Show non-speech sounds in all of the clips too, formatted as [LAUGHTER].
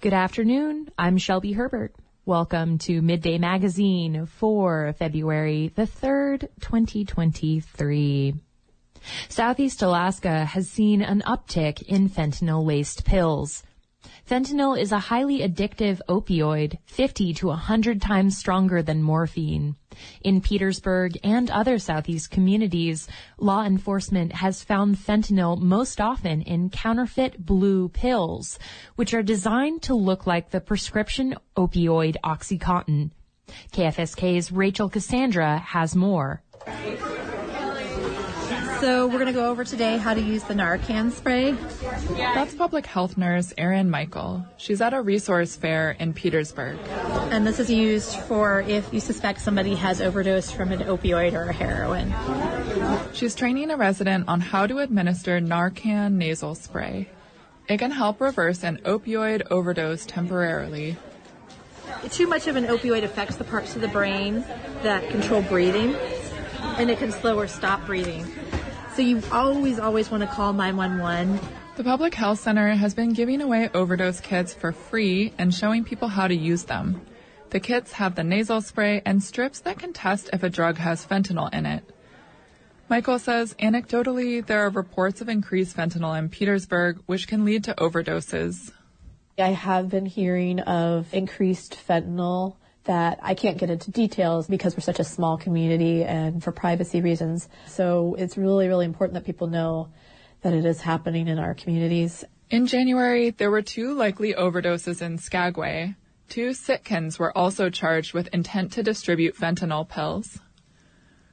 Good afternoon. I'm Shelby Herbert. Welcome to Midday Magazine for February the 3rd, 2023. Southeast Alaska has seen an uptick in fentanyl laced pills. Fentanyl is a highly addictive opioid, 50 to 100 times stronger than morphine. In Petersburg and other Southeast communities, law enforcement has found fentanyl most often in counterfeit blue pills, which are designed to look like the prescription opioid Oxycontin. KFSK's Rachel Cassandra has more. So we're going to go over today how to use the Narcan spray. That's public health nurse Erin Michael. She's at a resource fair in Petersburg. And this is used for if you suspect somebody has overdosed from an opioid or a heroin. She's training a resident on how to administer Narcan nasal spray. It can help reverse an opioid overdose temporarily. Too much of an opioid affects the parts of the brain that control breathing, and it can slow or stop breathing. So you always, always want to call 911. The Public Health Center has been giving away overdose kits for free and showing people how to use them. The kits have the nasal spray and strips that can test if a drug has fentanyl in it. Michael says anecdotally, there are reports of increased fentanyl in Petersburg, which can lead to overdoses. I have been hearing of increased fentanyl that I can't get into details because we're such a small community and for privacy reasons. So it's really, really important that people know that it is happening in our communities. In January, there were two likely overdoses in Skagway. Two Sitkans were also charged with intent to distribute fentanyl pills.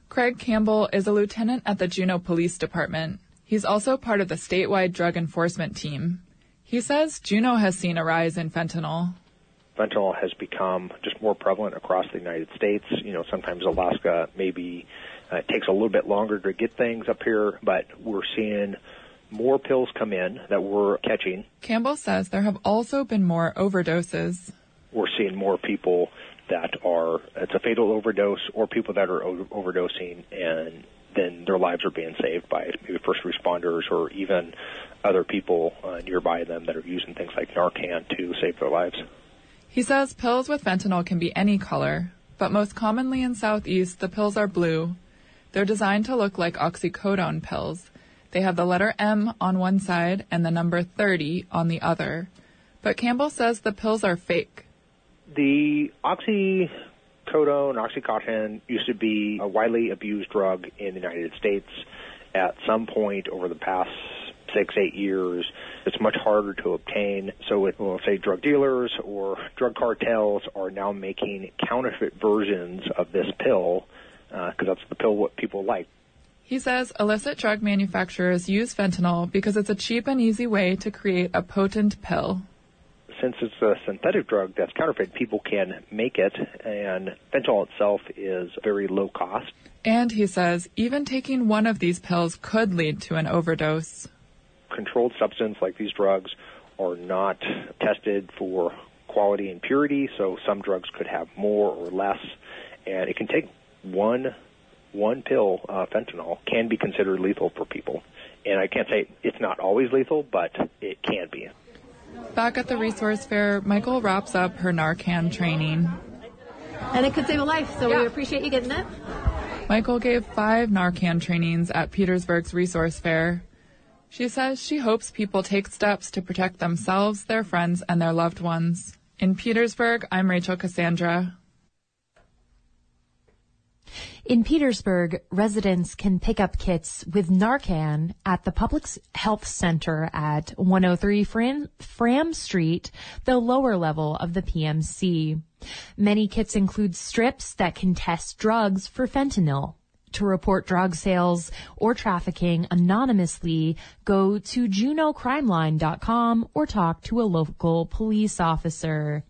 Craig Campbell is a lieutenant at the Juneau Police Department. He's also part of the statewide drug enforcement team. He says Juneau has seen a rise in fentanyl fentanyl has become just more prevalent across the United States. You know, sometimes Alaska maybe uh, takes a little bit longer to get things up here, but we're seeing more pills come in that we're catching. Campbell says there have also been more overdoses. We're seeing more people that are, it's a fatal overdose or people that are overdosing and then their lives are being saved by maybe first responders or even other people uh, nearby them that are using things like Narcan to save their lives. He says pills with fentanyl can be any color, but most commonly in Southeast, the pills are blue. They're designed to look like oxycodone pills. They have the letter M on one side and the number 30 on the other. But Campbell says the pills are fake. The oxycodone, oxycontin used to be a widely abused drug in the United States. At some point over the past six, eight years, it's much harder to obtain. So, with, well, say drug dealers or drug cartels are now making counterfeit versions of this pill because uh, that's the pill what people like. He says illicit drug manufacturers use fentanyl because it's a cheap and easy way to create a potent pill. Since it's a synthetic drug that's counterfeit, people can make it, and fentanyl itself is very low cost. And he says even taking one of these pills could lead to an overdose controlled substance like these drugs are not tested for quality and purity, so some drugs could have more or less, and it can take one one pill, uh, fentanyl, can be considered lethal for people. And I can't say it's not always lethal, but it can be. Back at the resource fair, Michael wraps up her Narcan training. And it could save a life, so yeah. we appreciate you getting it. Michael gave five Narcan trainings at Petersburg's resource fair. She says she hopes people take steps to protect themselves, their friends, and their loved ones. In Petersburg, I'm Rachel Cassandra. In Petersburg, residents can pick up kits with Narcan at the Public Health Center at 103 Fram, Fram Street, the lower level of the PMC. Many kits include strips that can test drugs for fentanyl. To report drug sales or trafficking anonymously, go to juneaucrimeline.com or talk to a local police officer.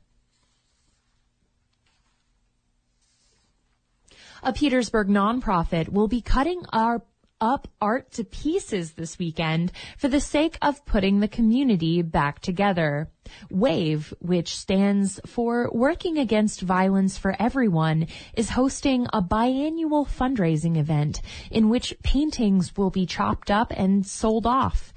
A Petersburg nonprofit will be cutting our up art to pieces this weekend for the sake of putting the community back together. WAVE, which stands for Working Against Violence for Everyone, is hosting a biannual fundraising event in which paintings will be chopped up and sold off.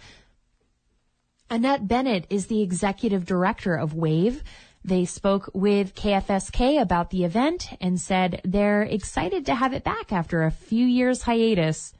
Annette Bennett is the executive director of WAVE. They spoke with KFSK about the event and said they're excited to have it back after a few years hiatus.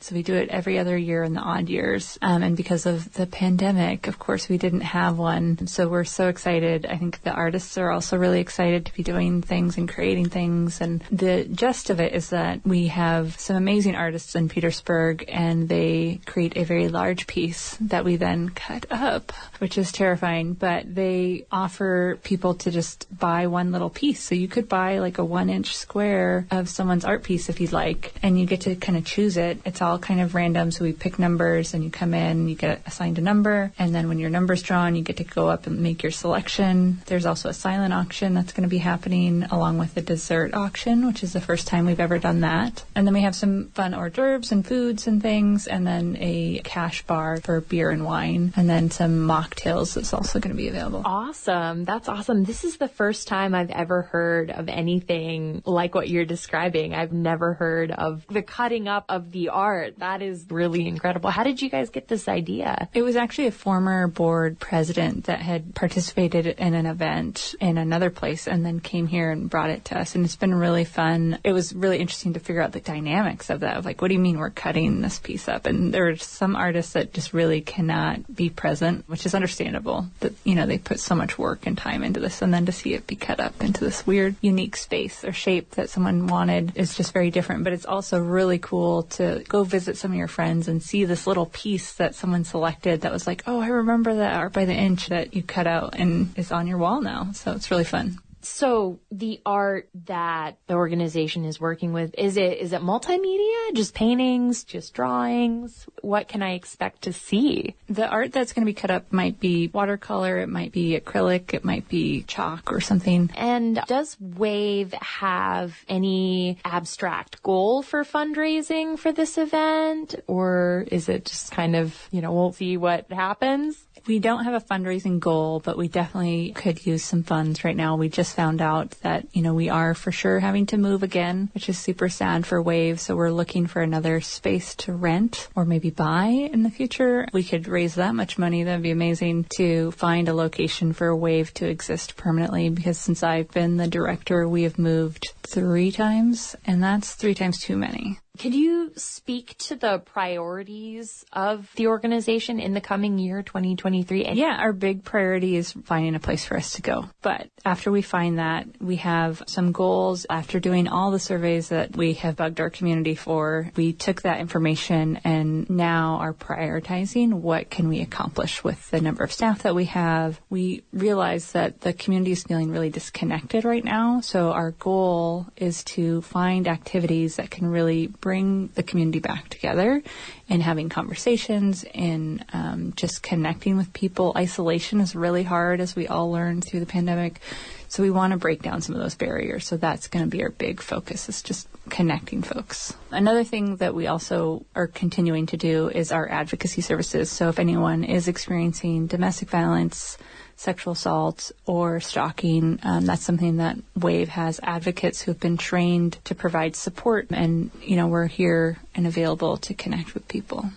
So we do it every other year in the odd years. Um, and because of the pandemic, of course, we didn't have one. So we're so excited. I think the artists are also really excited to be doing things and creating things. And the gist of it is that we have some amazing artists in Petersburg and they create a very large piece that we then cut up, which is terrifying. But they offer people to just buy one little piece. So you could buy like a one inch square of someone's art piece if you'd like, and you get to kind of choose it. It's all all kind of random. So we pick numbers and you come in, you get assigned a number. And then when your number's drawn, you get to go up and make your selection. There's also a silent auction that's going to be happening along with the dessert auction, which is the first time we've ever done that. And then we have some fun hors d'oeuvres and foods and things. And then a cash bar for beer and wine. And then some mocktails that's also going to be available. Awesome. That's awesome. This is the first time I've ever heard of anything like what you're describing. I've never heard of the cutting up of the art that is really incredible. How did you guys get this idea? It was actually a former board president that had participated in an event in another place and then came here and brought it to us. And it's been really fun. It was really interesting to figure out the dynamics of that. Of like, what do you mean we're cutting this piece up? And there are some artists that just really cannot be present, which is understandable. That you know they put so much work and time into this, and then to see it be cut up into this weird, unique space or shape that someone wanted is just very different. But it's also really cool to go visit some of your friends and see this little piece that someone selected that was like, oh, I remember that art by the inch that you cut out and is on your wall now. So it's really fun. So the art that the organization is working with, is it, is it multimedia? Just paintings, just drawings? What can I expect to see? The art that's going to be cut up might be watercolor, it might be acrylic, it might be chalk or something. And does WAVE have any abstract goal for fundraising for this event? Or is it just kind of, you know, we'll see what happens? We don't have a fundraising goal, but we definitely could use some funds right now. We just found out that, you know, we are for sure having to move again, which is super sad for Wave. So we're looking for another space to rent or maybe buy in the future. We could raise that much money. That'd be amazing to find a location for Wave to exist permanently because since I've been the director, we have moved three times and that's three times too many. Could you speak to the priorities of the organization in the coming year, 2023? Yeah, our big priority is finding a place for us to go. But after we find that, we have some goals. After doing all the surveys that we have bugged our community for, we took that information and now are prioritizing what can we accomplish with the number of staff that we have. We realize that the community is feeling really disconnected right now. So our goal is to find activities that can really bring the community back together and having conversations and um, just connecting with people. Isolation is really hard, as we all learned through the pandemic. So we want to break down some of those barriers. So that's going to be our big focus is just connecting folks. Another thing that we also are continuing to do is our advocacy services. So if anyone is experiencing domestic violence, sexual assault or stalking. Um, that's something that WAVE has advocates who have been trained to provide support, and you know we're here and available to connect with people.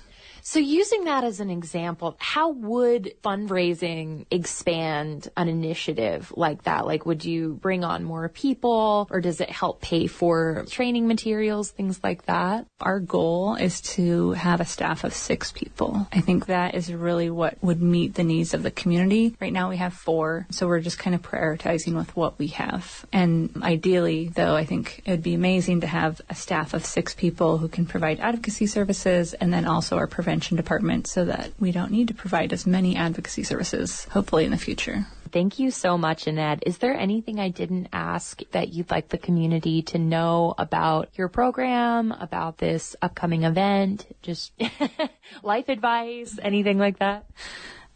So using that as an example, how would fundraising expand an initiative like that? Like, would you bring on more people or does it help pay for training materials, things like that? Our goal is to have a staff of six people. I think that is really what would meet the needs of the community. Right now we have four, so we're just kind of prioritizing with what we have. And ideally, though, I think it would be amazing to have a staff of six people who can provide advocacy services and then also our prevention prevention department so that we don't need to provide as many advocacy services, hopefully in the future. Thank you so much, Annette. Is there anything I didn't ask that you'd like the community to know about your program, about this upcoming event, just [LAUGHS] life advice, anything like that?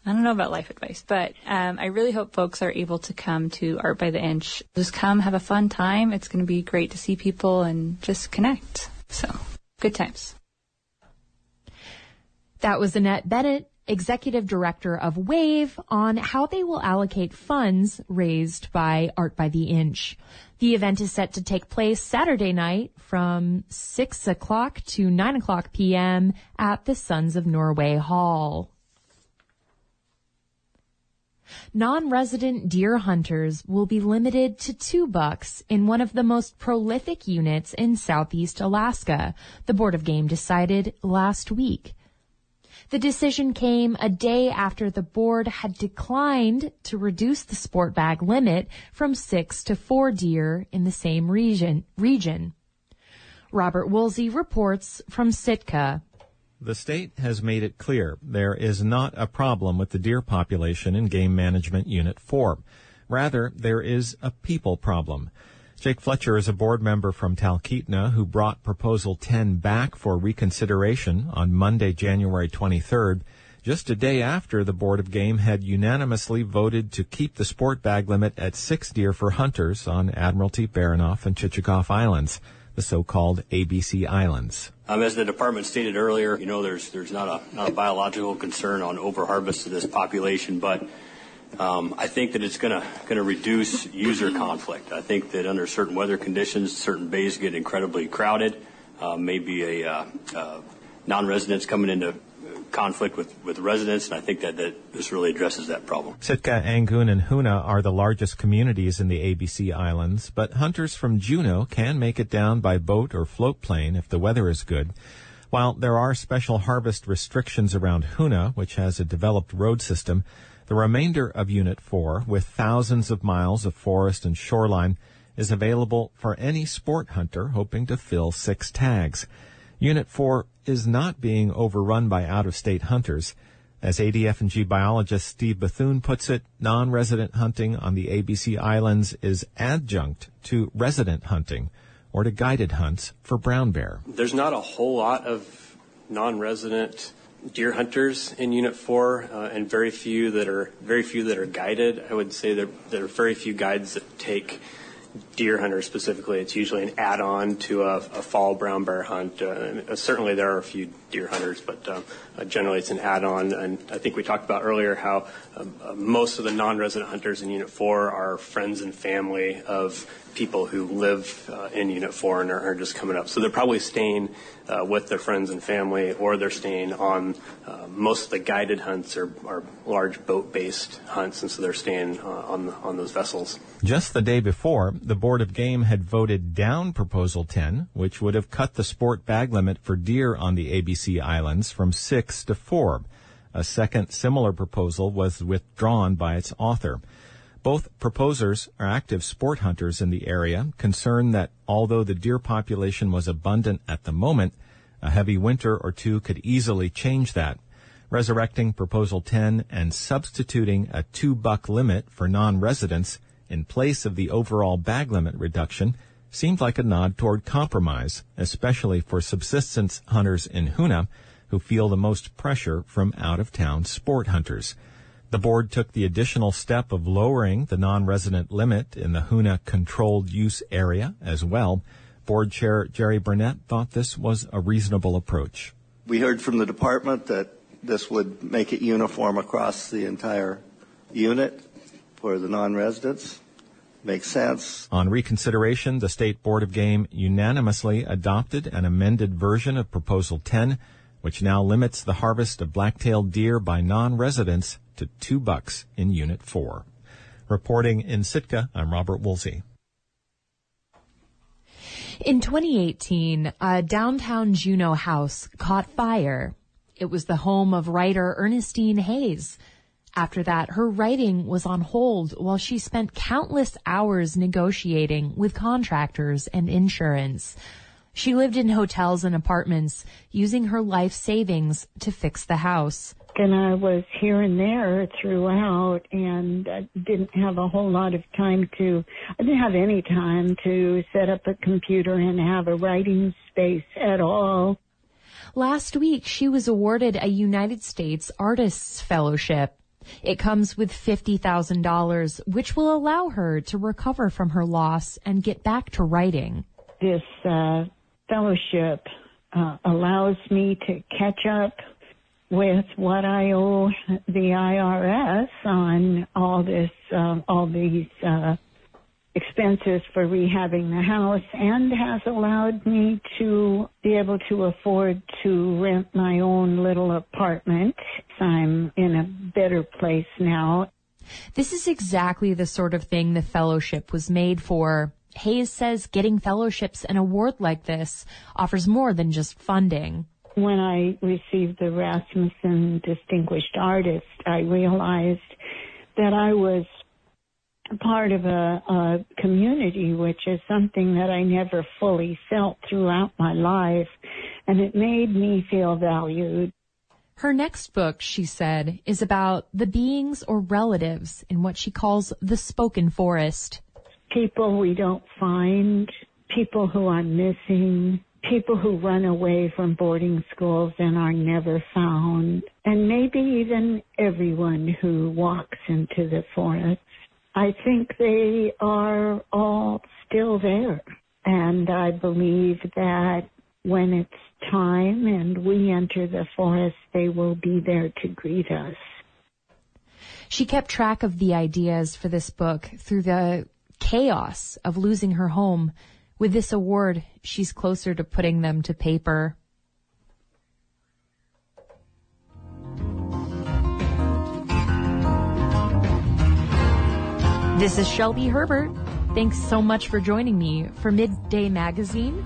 I don't know about life advice, but um, I really hope folks are able to come to Art by the Inch. Just come, have a fun time. It's going to be great to see people and just connect. So, good times. That was Annette Bennett, Executive Director of WAVE, on how they will allocate funds raised by Art by the Inch. The event is set to take place Saturday night from 6 o'clock to 9 o'clock p.m. at the Sons of Norway Hall. non-resident deer hunters will be limited to two bucks in one of the most prolific units in southeast Alaska, the Board of Game decided last week. The decision came a day after the board had declined to reduce the sport bag limit from six to four deer in the same region. region. Robert Woolsey reports from Sitka. The state has made it clear there is not a problem with the deer population in Game Management Unit 4. Rather, there is a people problem. Jake Fletcher is a board member from Talkeetna who brought Proposal 10 back for reconsideration on Monday, January 23rd, just a day after the Board of Game had unanimously voted to keep the sport bag limit at six deer for hunters on Admiralty, Baranof, and Chichagof Islands the so-called ABC Islands. Um, as the department stated earlier, you know, there's there's not a not a biological concern on overharvest of this population, but um, I think that it's going to reduce user conflict. I think that under certain weather conditions, certain bays get incredibly crowded. Uh, maybe a uh, uh, non-residents coming into conflict with, with residents, and I think that, that this really addresses that problem. Sitka, Angoon, and Hoonah are the largest communities in the ABC Islands, but hunters from Juneau can make it down by boat or float plane if the weather is good. While there are special harvest restrictions around Hoonah, which has a developed road system, the remainder of Unit 4, with thousands of miles of forest and shoreline, is available for any sport hunter hoping to fill six tags. Unit 4 is not being overrun by out-of-state hunters. As ADF&G biologist Steve Bethune puts it, non-resident hunting on the ABC Islands is adjunct to resident hunting or to guided hunts for brown bear. There's not a whole lot of non-resident deer hunters in Unit 4, uh, and very few that are very few that are guided. I would say that there are very few guides that take deer hunters specifically, it's usually an add-on to a, a fall brown bear hunt. Uh, certainly, there are a few deer hunters, but um, uh, generally it's an add-on. And I think we talked about earlier how um, uh, most of the non-resident hunters in Unit 4 are friends and family of people who live uh, in Unit 4 and are, are, just coming up. So they're probably staying uh, with their friends and family, or they're staying on uh, most of the guided hunts are, are large boat-based hunts, and so they're staying on on those vessels. Just the day before, the Board of Game had voted down Proposal 10, which would have cut the sport bag limit for deer on the ABC Islands from six to four. A second similar proposal was withdrawn by its author. Both proposers are active sport hunters in the area, concerned that although the deer population was abundant at the moment, a heavy winter or two could easily change that. Resurrecting Proposal 10 and substituting a two buck limit for non-residents in place of the overall bag limit reduction seemed like a nod toward compromise, especially for subsistence hunters in Hoonah who feel the most pressure from out-of-town sport hunters. The board took the additional step of lowering the non-resident limit in the Hoonah controlled use area as well. Board Chair Jerry Burnett thought this was a reasonable approach. We heard from the department that this would make it uniform across the entire unit for the non-residents. Makes sense. On reconsideration, the State Board of Game unanimously adopted an amended version of Proposal 10, which now limits the harvest of black-tailed deer by non-residents to two bucks in Unit 4. Reporting in Sitka, I'm Robert Woolsey. In 2018, a downtown Juneau house caught fire. It was the home of writer Ernestine Hayes. After that, her writing was on hold while she spent countless hours negotiating with contractors and insurance. She lived in hotels and apartments, using her life savings to fix the house. And I was here and there throughout and didn't have a whole lot of time to, I didn't have any time to set up a computer and have a writing space at all. Last week, she was awarded a United States Artists Fellowship. It comes with $50,000, which will allow her to recover from her loss and get back to writing. This uh, fellowship uh, allows me to catch up with what I owe the IRS on all this, uh, all these uh, expenses for rehabbing the house and has allowed me to be able to afford to rent my own little apartment. I'm in a better place now. This is exactly the sort of thing the fellowship was made for. Hayes says getting fellowships and award like this offers more than just funding. When I received the Rasmuson Distinguished Artist, I realized that I was part of a, a community, which is something that I never fully felt throughout my life, and it made me feel valued. Her next book, she said, is about the beings or relatives in what she calls the spoken forest. People we don't find, people who are missing, people who run away from boarding schools and are never found, and maybe even everyone who walks into the forest. I think they are all still there. And I believe that when it's time and we enter the forest, they will be there to greet us. She kept track of the ideas for this book through the chaos of losing her home. With this award, she's closer to putting them to paper. This is Shelby Herbert. Thanks so much for joining me for Midday Magazine